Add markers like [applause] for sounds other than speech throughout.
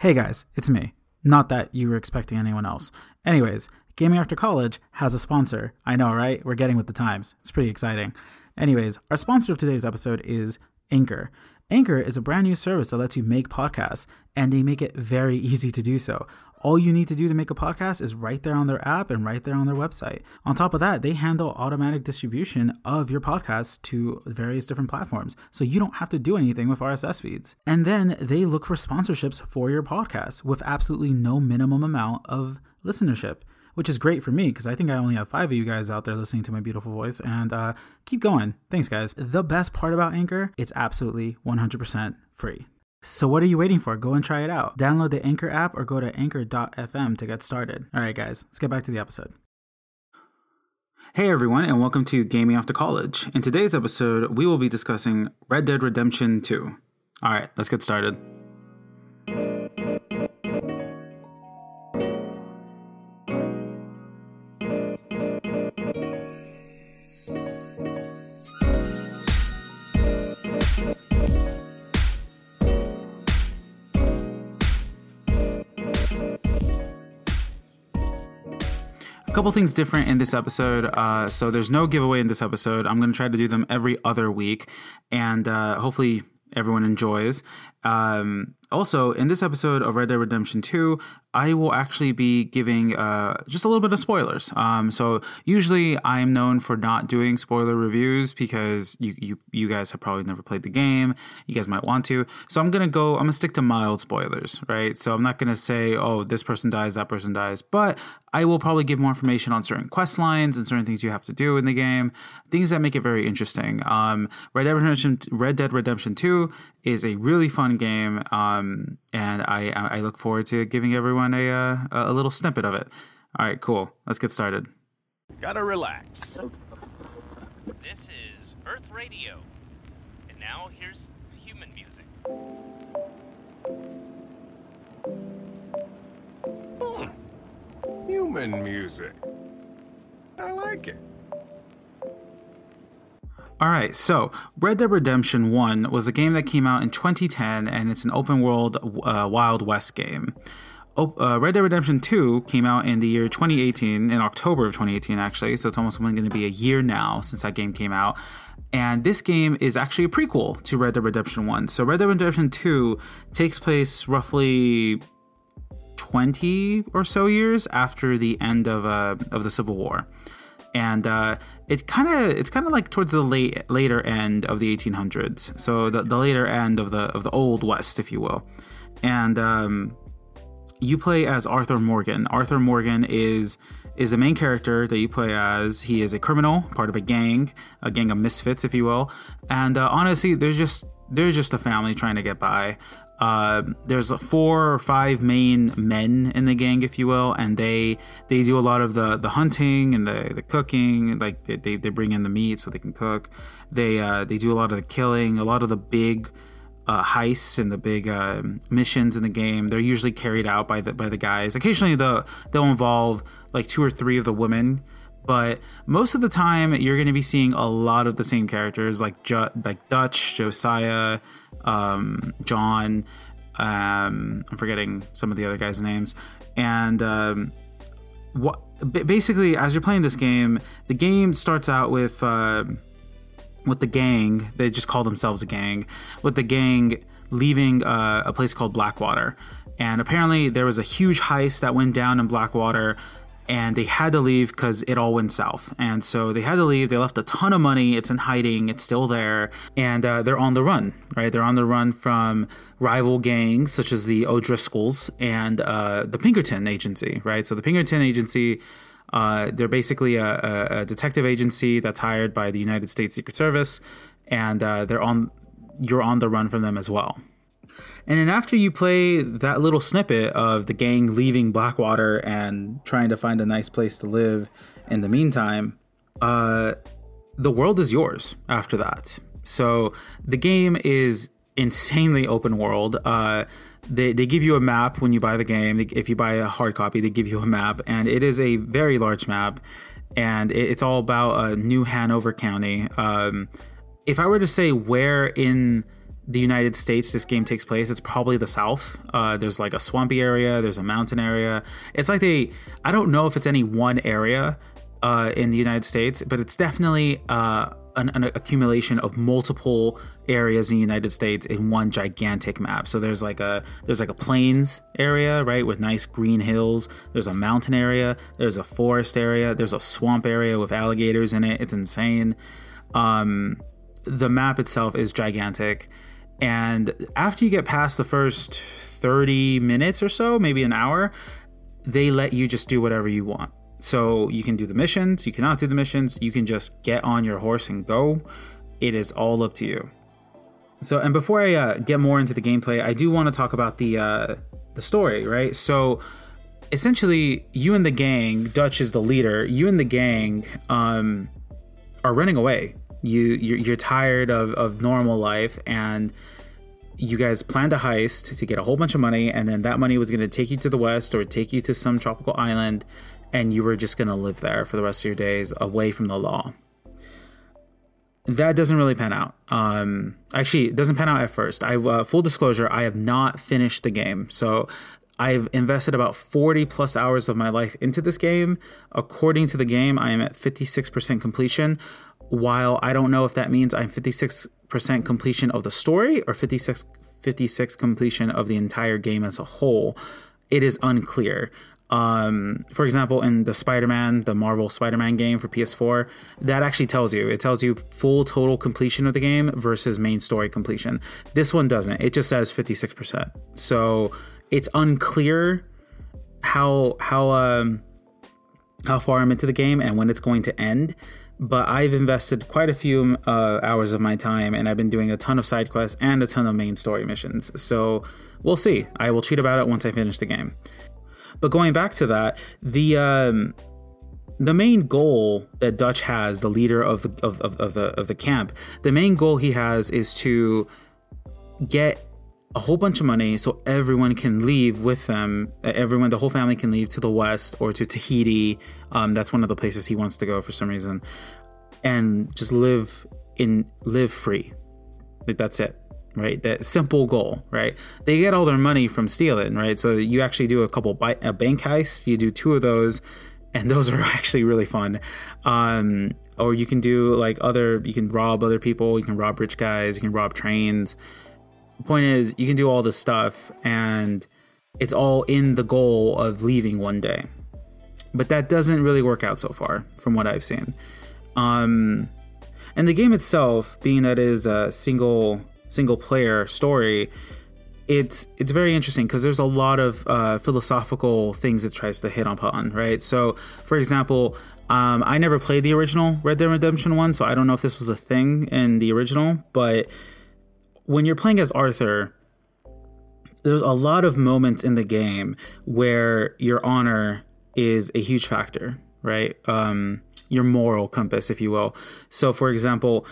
Hey guys, it's me. Not that you were expecting anyone else. Anyways, Gaming After College has a sponsor. I know, right? We're getting with the times. It's pretty exciting. Anyways, our sponsor of today's episode is Anchor. Anchor is a brand new service that lets you make podcasts, and they make it very [laughs] easy to do so. All you need to do to make a podcast is right there on their app and right there on their website. On top of that, they handle automatic distribution of your podcast to various different platforms. So you don't have to do anything with RSS feeds. And then they look for sponsorships for your podcast with absolutely no minimum amount of listenership. Which is great for me because I think I only have five of you guys out there listening to my beautiful voice. And uh, keep going. Thanks, guys. The best part about Anchor, it's absolutely 100% free. So what are you waiting for? Go and try it out. Download the Anchor app or go to anchor.fm to get started. All right, guys, let's get back to the episode. Hey everyone, and welcome to Gaming After College. In today's episode, we will be discussing Red Dead Redemption 2. All right, let's get started. Couple things different in this episode. Uh, so there's no giveaway in this episode. I'm going to try to do them every other week, and uh, hopefully everyone enjoys. Um, also, in this episode of Red Dead Redemption 2, I will actually be giving uh, just a little bit of spoilers. Um, so usually I'm known for not doing spoiler reviews because you, you you guys have probably never played the game. You guys might want to. So I'm gonna go. I'm gonna stick to mild spoilers, right? So I'm not gonna say, oh, this person dies, that person dies, but I will probably give more information on certain quest lines and certain things you have to do in the game, things that make it very interesting. Um, Red Dead Redemption Red Dead Redemption 2 is a really fun game, um, and I I look forward to giving everyone a uh, a little snippet of it. All right, cool. Let's get started. Gotta relax. This is Earth Radio. And now here's human music. Hmm. Human music. I like it. All right, so Red Dead Redemption 1 was a game that came out in 2010, and it's an open world uh, Wild West game. uh, Red Dead Redemption 2 came out in the year 2018, in October of 2018, actually, so it's almost going to be a year now since that game came out. And this game is actually a prequel to Red Dead Redemption 1. So Red Dead Redemption 2 takes place roughly 20 or so years after the end of, uh, of the Civil War and uh, it kind of it's kind of like towards the late later end of the 1800s, so the, the later end of the of the old west, if you will, and um, you play as Arthur Morgan. Arthur Morgan is is the main character that you play as. He is a criminal, part of a gang, a gang of misfits, if you will, and uh, honestly, there's just there's just a family trying to get by. Uh, there's four or five main men in the gang, if you will, and they they do a lot of the the hunting and the, the cooking. Like they, they bring in the meat so they can cook. They uh, they do a lot of the killing, a lot of the big uh, heists and the big uh, missions in the game. They're usually carried out by the by the guys. Occasionally, they'll they'll involve like two or three of the women but most of the time you're going to be seeing a lot of the same characters like Ju- like Dutch, Josiah, um, John. Um, I'm forgetting some of the other guys' names, and um, what basically as you're playing this game, the game starts out with uh, with the gang. They just call themselves a gang. With the gang leaving uh, a place called Blackwater, and apparently there was a huge heist that went down in Blackwater and they had to leave because it all went south. And so they had to leave. They left a ton of money. It's in hiding. It's still there, and uh, they're on the run. Right, they're on the run from rival gangs such as the O'Driscolls and uh, the Pinkerton Agency. Right, so the Pinkerton Agency. Uh, they're basically a, a, detective agency that's hired by the United States Secret Service, and uh, they're on. You're on the run from them as well. And then after you play that little snippet of the gang leaving Blackwater and trying to find a nice place to live in the meantime, uh, the world is yours after that. So the game is insanely open world. Uh, they, they give you a map when you buy the game. If you buy a hard copy, they give you a map, and it is a very large map. And it's all about uh, New Hanover County. Um, if I were to say where in the United States this game takes place, it's probably the South. Uh, there's like a swampy area, there's a mountain area. It's like they, I don't know if it's any one area uh, in the United States, but it's definitely uh, an, an, accumulation of multiple areas in the United States in one gigantic map. So there's like a there's like a plains area, right, with nice green hills. There's a mountain area. There's a forest area. There's a swamp area with alligators in it. It's insane. Um, the map itself is gigantic and after you get past the first 30 minutes or so, maybe an hour, they let you just do whatever you want. So you can do the missions, you cannot do the missions, you can just get on your horse and go. It is all up to you. So, and before I uh, get more into the gameplay, I do want to talk about the uh, the story, right? So, essentially, you and the gang, Dutch is the leader. You and the gang um, are running away you you're, you're tired of, of normal life and you guys planned a heist to get a whole bunch of money and then that money was going to take you to the west or take you to some tropical island and you were just going to live there for the rest of your days away from the law. That doesn't really pan out. Um actually it doesn't pan out at first. I uh, full disclosure i have not finished the game. So I've invested about 40 plus hours of my life into this game. According to the game, I am at 56% completion while I don't know if that means I'm 56% completion of the story or 56 56 completion of the entire game as a whole, it is unclear. Um, for example, in the Spider-Man, the Marvel Spider-Man game for PS4, that actually tells you. It tells you full total completion of the game versus main story completion. This one doesn't. It just says 56%. So it's unclear how how um how far I'm into the game and when it's going to end but I've invested quite a few uh, hours of my time and I've been doing a ton of side quests and a ton of main story missions. So we'll see. I will tweet about it once I finish the game. But going back to that, the um, the main goal that Dutch has, the leader of the of, of, of the of the camp, the main goal he has is to get a whole bunch of money so everyone can leave with them. Everyone, the whole family can leave to the west or to Tahiti. Um, that's one of the places he wants to go for some reason, and just live in live free. Like that's it, right? That simple goal, right? They get all their money from stealing, right? So you actually do a couple bi- a bank heists. You do two of those, and [laughs] those are actually really fun. Um, or you can do like other. You can rob other people. You can rob rich guys. You can rob trains the point is, you can do all this stuff, and it's all in the goal of leaving one day. But that doesn't really work out so far, from what I've seen. Um, and the game itself, being that it is a single single player story, it's it's very interesting because there's a lot of uh, philosophical things it tries to hit upon, right? So, for example, um, I never played the original Red Dead Redemption one, so I don't know if this was a thing in the original, but when you're playing as Arthur, there's a lot of moments in the game where your honor is a huge factor, right? Um, your moral compass, if you will. So, for example,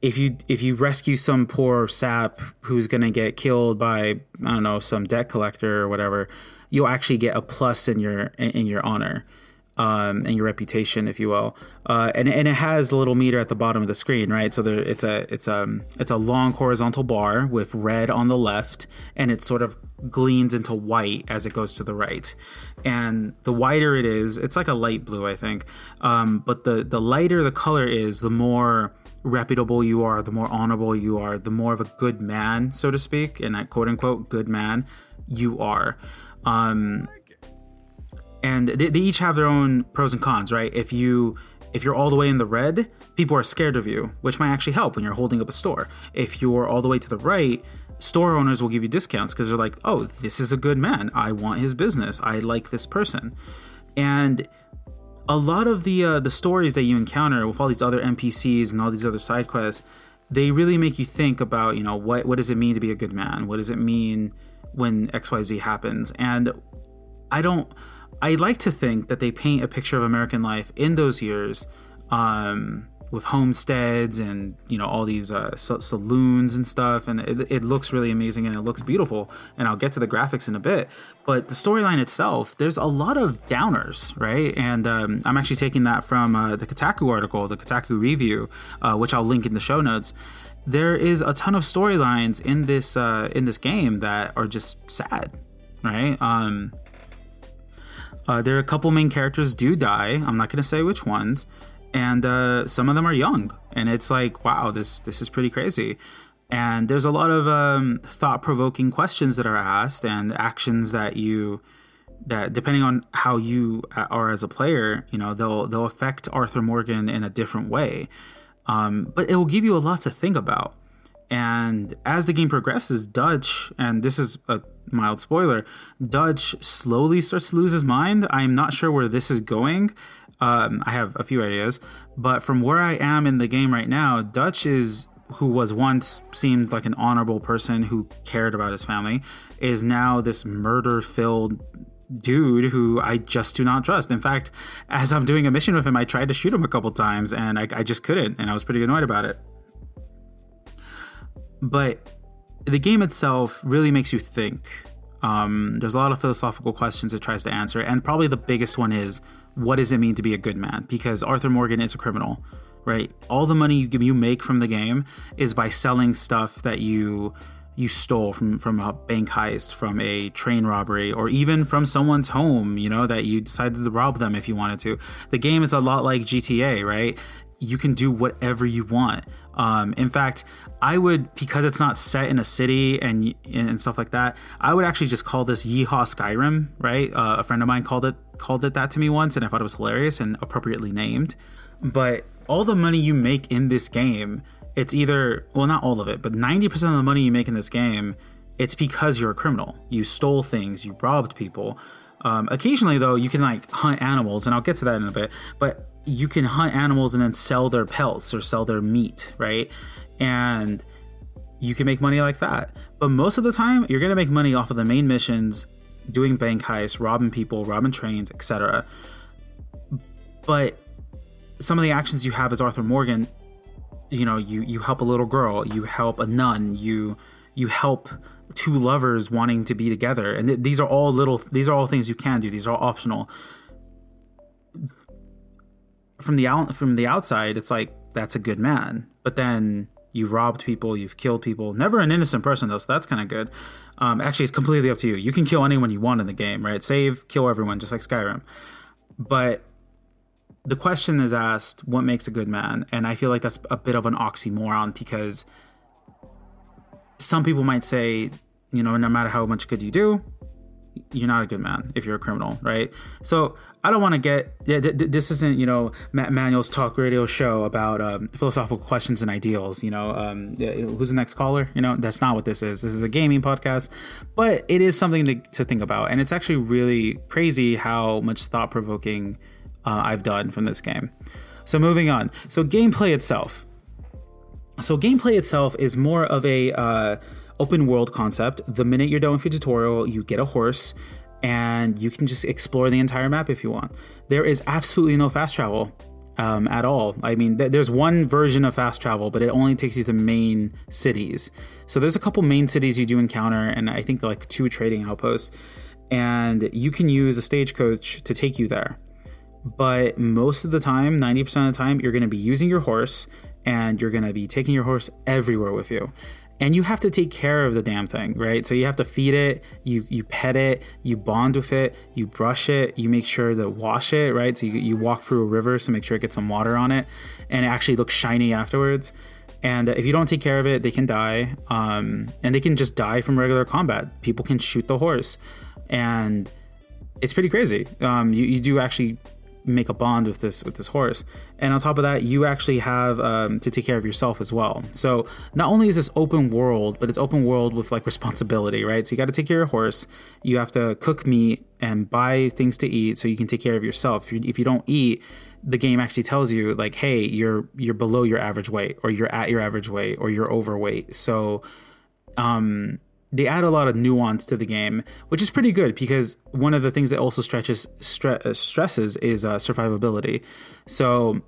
if you if you rescue some poor sap who's gonna get killed by I don't know some debt collector or whatever, you'll actually get a plus in your in your honor um, and your reputation, if you will. Uh, and and it has a little meter at the bottom of the screen, right? So there, it's a it's um, it's a long horizontal bar with red on the left, and it sort of gleans into white as it goes to the right. And the whiter it is, it's like a light blue, I think. Um, but the the lighter the color is, the more reputable you are, the more honorable you are, the more of a good man, so to speak, and that quote unquote good man you are. Um, and they, they each have their own pros and cons, right? If you if you're all the way in the red, people are scared of you, which might actually help when you're holding up a store. If you're all the way to the right, store owners will give you discounts because they're like, "Oh, this is a good man. I want his business. I like this person." And a lot of the uh, the stories that you encounter with all these other NPCs and all these other side quests, they really make you think about, you know, what what does it mean to be a good man? What does it mean when XYZ happens? And I don't I like to think that they paint a picture of American life in those years, um, with homesteads and you know all these uh, saloons and stuff, and it, it, looks really amazing and it looks beautiful. And I'll get to the graphics in a bit, but the storyline itself, there's a lot of downers, right? And um, I'm actually taking that from uh, the Kotaku article, the Kotaku review, uh, which I'll link in the show notes. there is a ton of storylines in this uh, in this game that are just sad, right? Um, uh, there are a couple main characters do die. I'm not to say which ones, and uh, some of them are young, and it's like, wow, this this is pretty crazy. And there's a lot of um, thought provoking questions that are asked and actions that you that depending on how you are as a player, you know, they'll they'll affect Arthur Morgan in a different way. Um, but it will give you a lot to think about. And as the game progresses, Dutch, and this is a mild spoiler, Dutch slowly starts to lose his mind. I'm not sure where this is going. Um, I have a few ideas, but from where I am in the game right now, Dutch is who was once seemed like an honorable person who cared about his family is now this murder filled dude who I just do not trust. In fact, [laughs] as I'm doing a mission with him, I tried to shoot him a couple times and I, I just couldn't, and I was pretty annoyed about it. But the game itself really makes you think. Um, there's a lot of philosophical questions it tries to answer, and probably the biggest one is what does it mean to be a good man? Because Arthur Morgan is a criminal, right? All the money you, you make from the game is by selling stuff that you you stole from from a bank heist, from a train robbery, or even from someone's home, you know, that you decided to rob them if you wanted to. The game is a lot like GTA, right? You can do whatever you want. Um, in fact, I would because it's not set in a city and and stuff like that. I would actually just call this Yeehaw Skyrim, right? Uh, a friend of mine called it called it that to me once, and I thought it was hilarious and appropriately named. But all the money you make in this game it's either well not all of it but 90% of the money you make in this game it's because you're a criminal you stole things you robbed people um, occasionally though you can like hunt animals and i'll get to that in a bit but you can hunt animals and then sell their pelts or sell their meat right? And you can make money like that. But most of the time you're going to make money off of the main missions doing bank heists robbing people robbing trains etc but some of the actions you have as arthur morgan. You know you you help a little girl you help a nun you you help two lovers wanting to be together. And th- these are all little these are all things you can do. These are all optional from the out from the outside it's like that's a good man. But then you've robbed people you've killed people. Never an innocent person though so that's kind of good. Um, actually it's completely up to you. You can kill anyone you want in the game right? Save kill everyone just like skyrim. But the question is asked, what makes a good man? And I feel like that's a bit of an oxymoron because some people might say, you know, no matter how much good you do, you're not a good man if you're a criminal, right? So I don't want to get this isn't you know Matt Manuel's talk radio show about um, philosophical questions and ideals. You know, um, who's the next caller? You know, that's not what this is. This is a gaming podcast, but it is something to, to think about, and it's actually really crazy how much thought provoking uh, I've done from this game. So moving on. So gameplay itself. So gameplay itself is more of a uh, open world concept. The minute you're done with your tutorial, you get a horse, and you can just explore the entire map if you want. There is absolutely no fast travel um, at all. I mean, th- there's one version of fast travel, but it only takes you to main cities. So there's a couple main cities you do encounter, and I think like two trading outposts, and you can use a stagecoach to take you there but most of the time 90% of the time you're going to be using your horse and you're going to be taking your horse everywhere with you and you have to take care of the damn thing right? So you have to feed it you you pet it you bond with it you brush it you make sure to wash it right? So you, you walk through a river to make sure it gets some water on it and it actually looks shiny afterwards. And if you don't take care of it they can die um, and they can just die from regular combat. People can shoot the horse. And it's pretty crazy. Um, you, you do actually make a bond with this with this horse. And on top of that you actually have um, to take care of yourself as well. So not only is this open world but it's open world with like responsibility right? So you got to take care of your horse. You have to cook meat and buy things to eat so you can take care of yourself. If you, if you don't eat the game actually tells you like hey you're you're below your average weight or you're at your average weight or you're overweight. So um they add a lot of nuance to the game, which is pretty good because one of the things that also stretches stre- uh, stresses is uh, survivability. So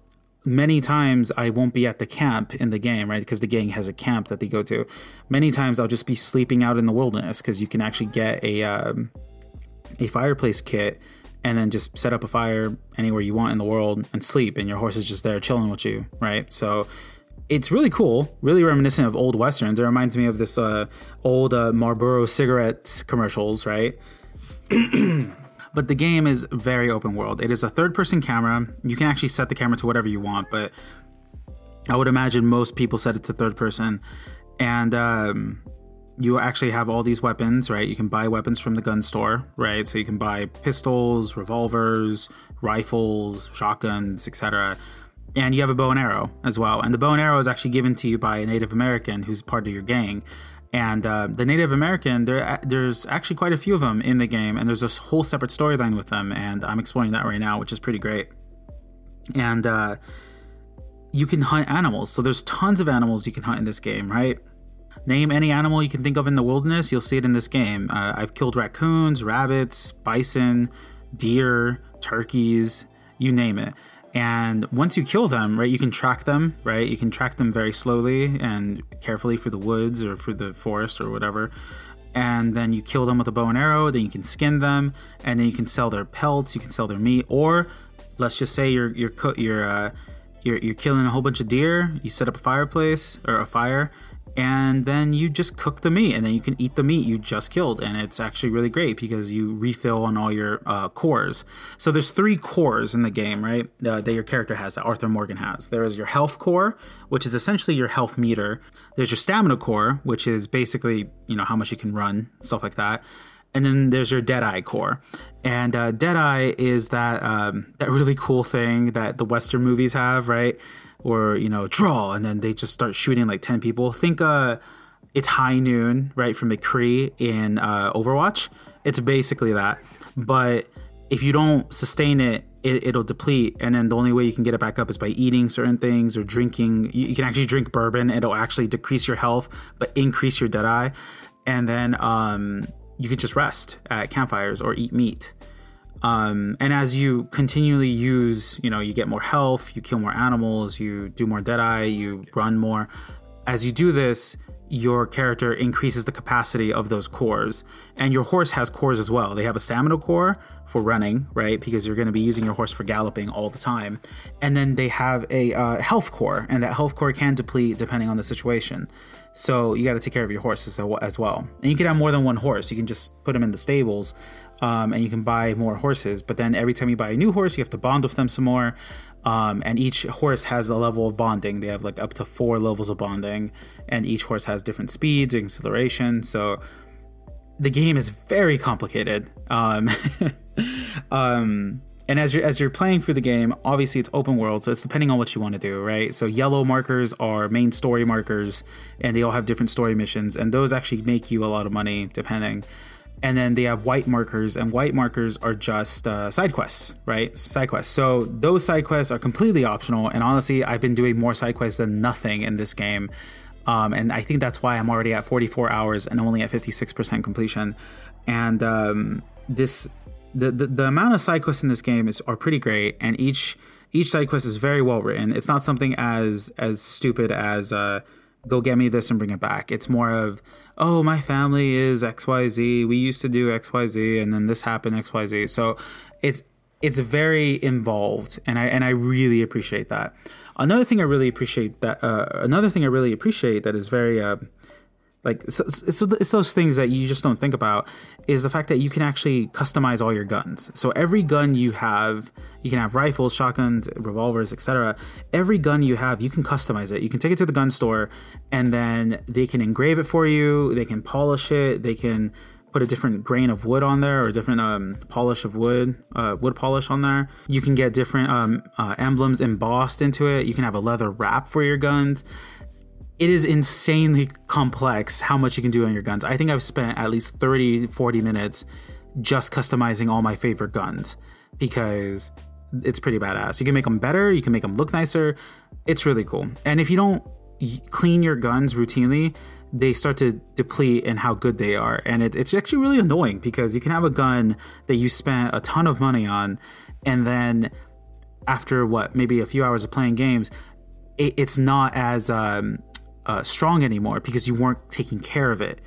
many times I won't be at the camp in the game, right? Because the gang has a camp that they go to. Many times I'll just be sleeping out in the wilderness because you can actually get a um, a fireplace kit and then just set up a fire anywhere you want in the world and sleep, and your horse is just there chilling with you, right? So it's really cool, really reminiscent of old westerns. It reminds me of this uh, old uh, Marlboro cigarette commercials, right? [clears throat] but the game is very open world. It is a third person camera. You can actually set the camera to whatever you want, but I would imagine most people set it to third person. And um, you actually have all these weapons, right? You can buy weapons from the gun store, right? So you can buy pistols, revolvers, rifles, shotguns, etc. And you have a bow and arrow as well. And the bow and arrow is actually given to you by a Native American who's part of your gang. And uh, the Native American, there, there's actually quite a few of them in the game, and there's this whole separate storyline with them. And I'm exploring that right now, which is pretty great. And uh, you can hunt animals. So there's tons of animals you can hunt in this game, right? Name any animal you can think of in the wilderness, you'll see it in this game. Uh, I've killed raccoons, rabbits, bison, deer, turkeys, you name it. And once you kill them, right, you can track them, right? You can track them very slowly and carefully through the woods or through the forest or whatever. And then you kill them with a bow and arrow, then you can skin them, and then you can sell their pelts, you can sell their meat, or let's just say you're you're you're uh, you're, you're killing a whole bunch of deer. You set up a fireplace or a fire, and then you just cook the meat and then you can eat the meat you just killed and it's actually really great because you refill on all your uh, cores. So there's three cores in the game right uh, that your character has that arthur morgan has. There is your health core which is essentially your health meter. There's your stamina core which is basically you know how much you can run stuff like that. And then there's your Deadeye core, and uh, Deadeye is that um, that really cool thing that the Western movies have, right? Or you know draw and then they just start shooting like 10 people. Think uh it's high noon right from mccree in uh overwatch. It's basically that. But if you don't sustain it, it will deplete and then the only way you can get it back up is by eating certain things or drinking. You, you can actually drink bourbon. It'll actually decrease your health but increase your dead eye. And then um you can just rest at campfires or eat meat um, and as you continually use, you know, you get more health, you kill more animals, you do more Deadeye, you run more. As you do this, your character increases the capacity of those cores. And your horse has cores as well. They have a stamina core for running, right? Because you're going to be using your horse for galloping all the time. And then they have a uh, health core, and that health core can deplete depending on the situation. So you got to take care of your horses as well. And you can have more than one horse. You can just put them in the stables um, and you can buy more horses. But then every time you buy a new horse, you have to bond with them some more. Um, and each horse has a level of bonding. They have like up to four levels of bonding, and each horse has different speeds, and acceleration. So the game is very complicated. Um, [laughs] um, and as you're as you're playing through the game, obviously it's open world, so it's depending on what you want to do, right? So yellow markers are main story markers, and they all have different story missions, and those actually make you a lot of money depending and then they have white markers and white markers are just uh, side quests right? Side quests. So those side quests are completely optional and honestly i've been doing more side quests than nothing in this game. Um, and i think that's why i'm already at 44 hours and only at 56% completion. And um, this the, the, the amount of side quests in this game is are pretty great and each each side quest is very well written. It's not something as as stupid as uh, go get me this and bring it back. It's more of oh, my family is XYZ. We used to do XYZ and then this happened XYZ. So it's it's very involved and I and I really appreciate that. Another thing I really appreciate that uh, another thing I really appreciate that is very uh, like so, so it's those things that you just don't think about is the fact that you can actually customize all your guns. So every gun you have you can have rifles shotguns revolvers etc every gun you have you can customize it. You can take it to the gun store and then they can engrave it for you. They can polish it. They can put a different grain of wood on there or different um, polish of wood uh, wood polish on there. You can get different um, uh, emblems embossed into it. You can have a leather wrap for your guns it is insanely complex how much you can do on your guns. I think I've spent at least 30, 40 minutes just customizing all my favorite guns because it's pretty badass. You can make them better, you can make them look nicer. It's really cool. And if you don't clean your guns routinely, they start to deplete in how good they are. And it, it's actually really annoying because you can have a gun that you spent a ton of money on, and then after what, maybe a few hours of playing games, it, it's not as um, uh, strong anymore because you weren't taking care of it.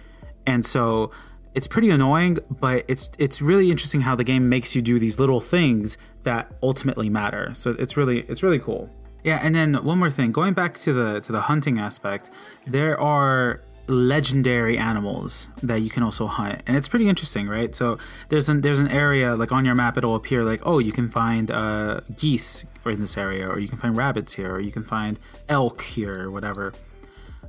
And so it's pretty annoying, but it's it's really interesting how the game makes you do these little things that ultimately matter. So it's really it's really cool. Yeah, and then one more thing, going back to the to the hunting aspect, there are legendary animals that you can also hunt, and it's pretty interesting, right? So there's an there's an area like on your map, it'll appear like, oh, you can find uh, geese in this area, or you can find rabbits here, or you can find elk here, or whatever.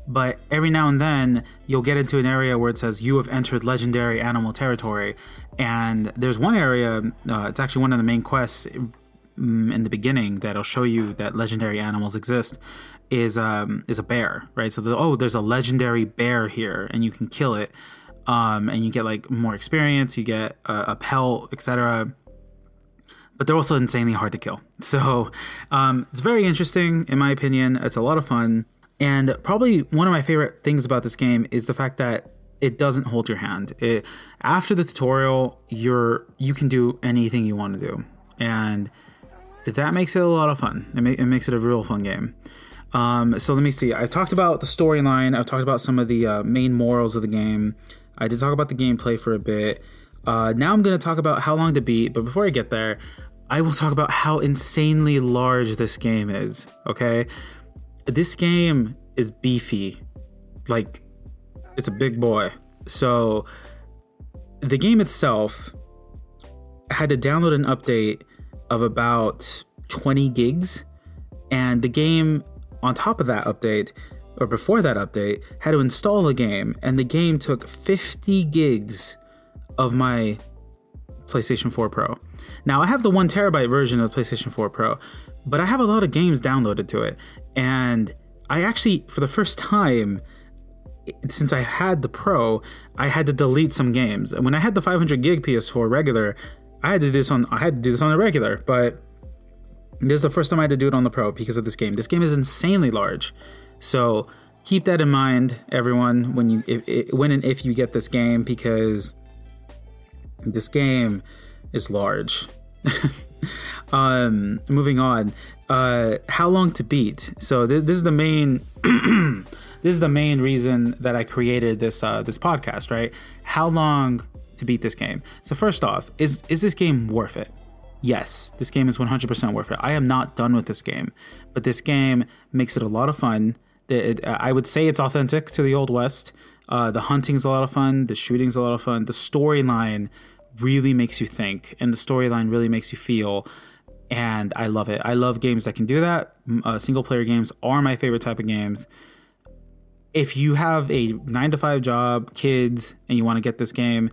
But every now and then, you'll get into an area where it says you have entered legendary animal territory, and there's one area. Uh, it's actually one of the main quests mm, in the beginning that'll show you that legendary animals exist is um is a bear right? So the, oh there's a legendary bear here and you can kill it um and you get like more experience you get a, a pelt etc but they're also insanely hard to kill. [laughs] So um it's very interesting in my opinion. It's a lot of fun and probably one of my favorite things about this game is the fact that it doesn't hold your hand it, after the tutorial you're you can do anything you want to do and that makes it a lot of fun. It, ma- it makes it a real fun game. Um, so let me see. I've talked about the storyline. I've talked about some of the uh, main morals of the game. I did talk about the gameplay for a bit. Uh, now I'm going to talk about how long to beat. But before I get there, I will talk about how insanely large this game is. Okay, this game is beefy, like it's a big boy. So the game itself had to download an update of about 20 gigs, and the game on top of that update, or before that update, had to install the game, and the game took 50 gigs of my PlayStation 4 Pro. Now, I have the one terabyte version of PlayStation 4 Pro, but I have a lot of games downloaded to it, and I actually, for the first time, since I had the Pro, I had to delete some games. And when I had the 500 gig PS4 regular, I had to do this on I had to do this on a regular, but this is the first time I had to do it on the Pro because of this game. This game is insanely large, so keep that in mind, everyone, when you if, when and if you get this game because this game is large. [laughs] um, moving on, uh, how long to beat? So this, this is the main. [clears throat] this is the main reason that I created this uh, this podcast, right? How long to beat this game? So first off, is is this game worth it? yes, this game is 100% worth it. I am not done with this game, but this game makes it a lot of fun. It, I would say it's authentic to the Old West. Uh, the hunting's a lot of fun. The shooting's a lot of fun. The storyline really makes you think, and the storyline really makes you feel. And I love it. I love games that can do that. Uh, single player games are my favorite type of games. If you have a nine to five job, kids, and you want to get this game,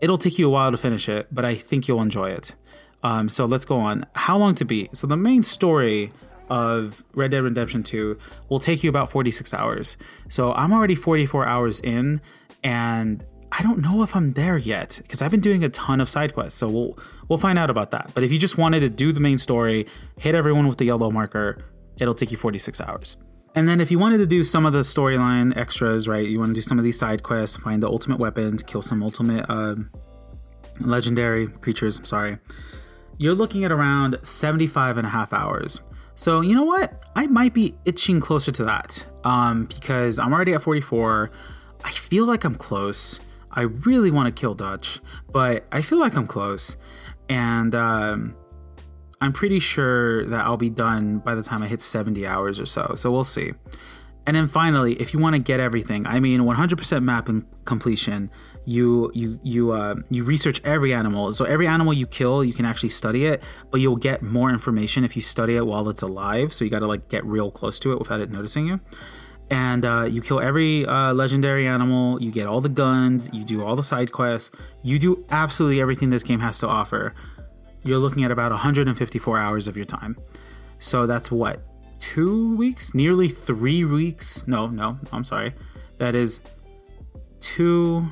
it'll take you a while to finish it, but I think you'll enjoy it. Um, so let's go on. How long to beat? So the main story of Red Dead Redemption 2 will take you about 46 hours. So I'm already 44 hours in, and I don't know if I'm there yet because I've been doing a ton of side quests. So we'll we'll find out about that. But if you just wanted to do the main story, hit everyone with the yellow marker, it'll take you 46 hours. And then if you wanted to do some of the storyline extras, right? You want to do some of these side quests, find the ultimate weapons, kill some ultimate uh, legendary creatures. I'm sorry you're looking at around 75 and a half hours. So, you know what? I might be itching closer to that um, because I'm already at 44. I feel like I'm close. I really want to kill Dutch, but I feel like I'm close. And um, I'm pretty sure that I'll be done by the time I hit 70 hours or so. So we'll see. And then finally, if you want to get everything, I mean 100% map and completion, you you you uh, you research every animal. So every animal you kill, you can actually study it, but you'll get more information if you study it while it's alive. So you got to like get real close to it without it noticing you. And uh, you kill every uh, legendary animal. You get all the guns. You do all the side quests. You do absolutely everything this game has to offer. You're looking at about 154 hours of your time. So that's what two weeks, nearly three weeks. No, no, I'm sorry. That is two,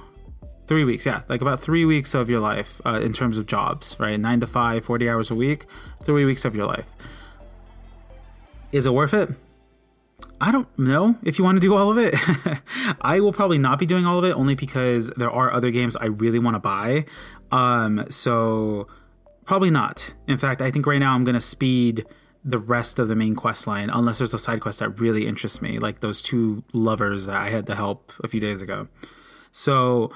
three weeks. Yeah, like about three weeks of your life uh, in terms of jobs, right? Nine to five, 40 hours a week, three weeks of your life. Is it worth it? I don't know if you want to do all of it. [laughs] I will probably not be doing all of it only because there are other games I really want to buy. Um, so probably not. In fact, I think right now I'm going to speed the rest of the main quest line unless there's a side quest that really interests me, like those two lovers that I had to help a few days ago. So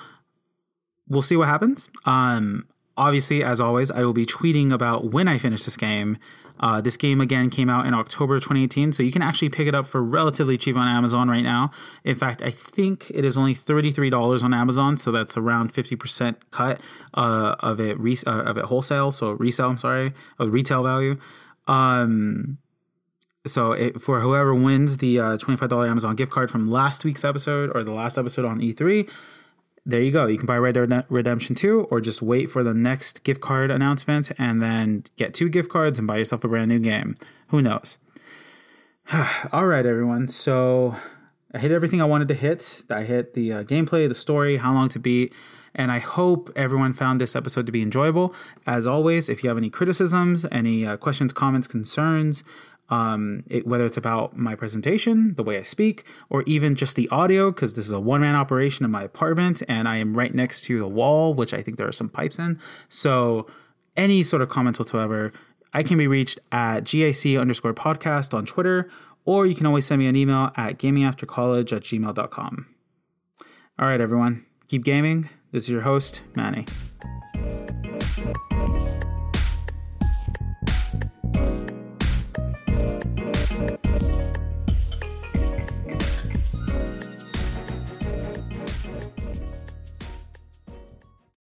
we'll see what happens. Um, obviously, as always, I will be tweeting about when I finish this game. Uh, this game again came out in October 2018, so you can actually pick it up for relatively cheap on Amazon right now. In fact, I think it is only $33 on Amazon, so that's around 50% cut uh, of it re- uh, of it wholesale, so resale. I'm sorry, of retail value. Um, so it, for whoever wins the uh, $25 Amazon gift card from last week's episode or the last episode on E3, there you go. You can buy Red Dead Redemption 2 or just wait for the next gift card announcement and then get two gift cards and buy yourself a brand new game. Who knows? [sighs] All right, everyone. So I hit everything I wanted to hit. I hit the uh, gameplay, the story, how long to beat, and I hope everyone found this episode to be enjoyable. As always, if you have any criticisms, any uh, questions, comments, concerns, um, it, whether it's about my presentation, the way I speak, or even just the audio, because this is a one man operation in my apartment and I am right next to the wall, which I think there are some pipes in. So, any sort of comments whatsoever, I can be reached at GAC underscore podcast on Twitter, or you can always send me an email at gamingaftercollege at gmail.com. All right, everyone, keep gaming. This is your host, Manny.